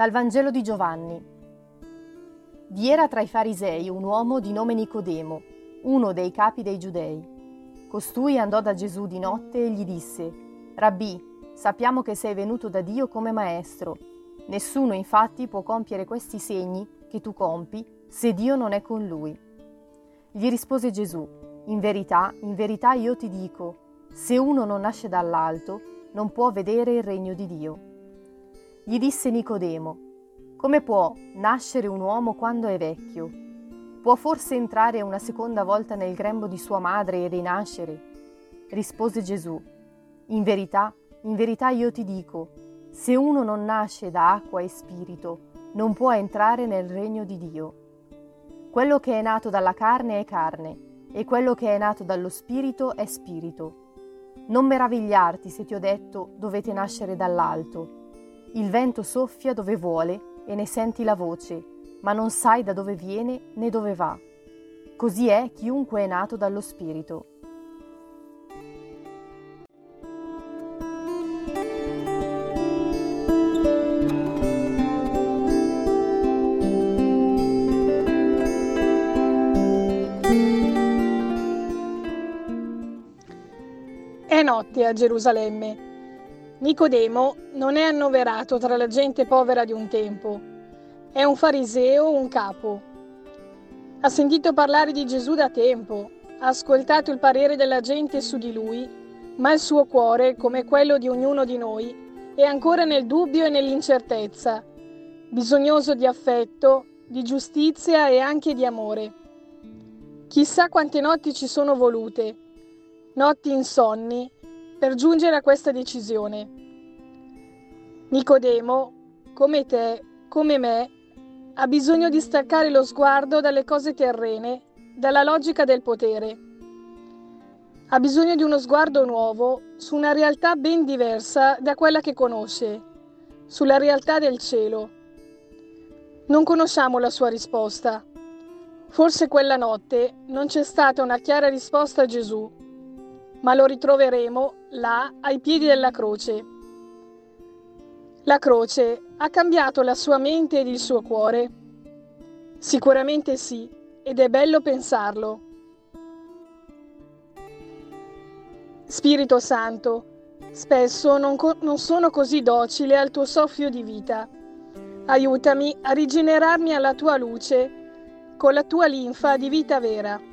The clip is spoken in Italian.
Dal Vangelo di Giovanni. Vi era tra i farisei un uomo di nome Nicodemo, uno dei capi dei giudei. Costui andò da Gesù di notte e gli disse, Rabbì, sappiamo che sei venuto da Dio come maestro. Nessuno infatti può compiere questi segni che tu compi se Dio non è con lui. Gli rispose Gesù, In verità, in verità io ti dico, se uno non nasce dall'alto, non può vedere il regno di Dio. Gli disse Nicodemo, come può nascere un uomo quando è vecchio? Può forse entrare una seconda volta nel grembo di sua madre e rinascere? Rispose Gesù, in verità, in verità io ti dico, se uno non nasce da acqua e spirito, non può entrare nel regno di Dio. Quello che è nato dalla carne è carne, e quello che è nato dallo spirito è spirito. Non meravigliarti se ti ho detto dovete nascere dall'alto. Il vento soffia dove vuole e ne senti la voce, ma non sai da dove viene né dove va. Così è chiunque è nato dallo Spirito. È notte a Gerusalemme Nicodemo non è annoverato tra la gente povera di un tempo. È un fariseo, un capo. Ha sentito parlare di Gesù da tempo, ha ascoltato il parere della gente su di lui, ma il suo cuore, come quello di ognuno di noi, è ancora nel dubbio e nell'incertezza, bisognoso di affetto, di giustizia e anche di amore. Chissà quante notti ci sono volute, notti insonni, per giungere a questa decisione. Nicodemo, come te, come me, ha bisogno di staccare lo sguardo dalle cose terrene, dalla logica del potere. Ha bisogno di uno sguardo nuovo su una realtà ben diversa da quella che conosce, sulla realtà del cielo. Non conosciamo la sua risposta. Forse quella notte non c'è stata una chiara risposta a Gesù ma lo ritroveremo là ai piedi della croce. La croce ha cambiato la sua mente ed il suo cuore? Sicuramente sì, ed è bello pensarlo. Spirito Santo, spesso non, co- non sono così docile al tuo soffio di vita. Aiutami a rigenerarmi alla tua luce con la tua linfa di vita vera.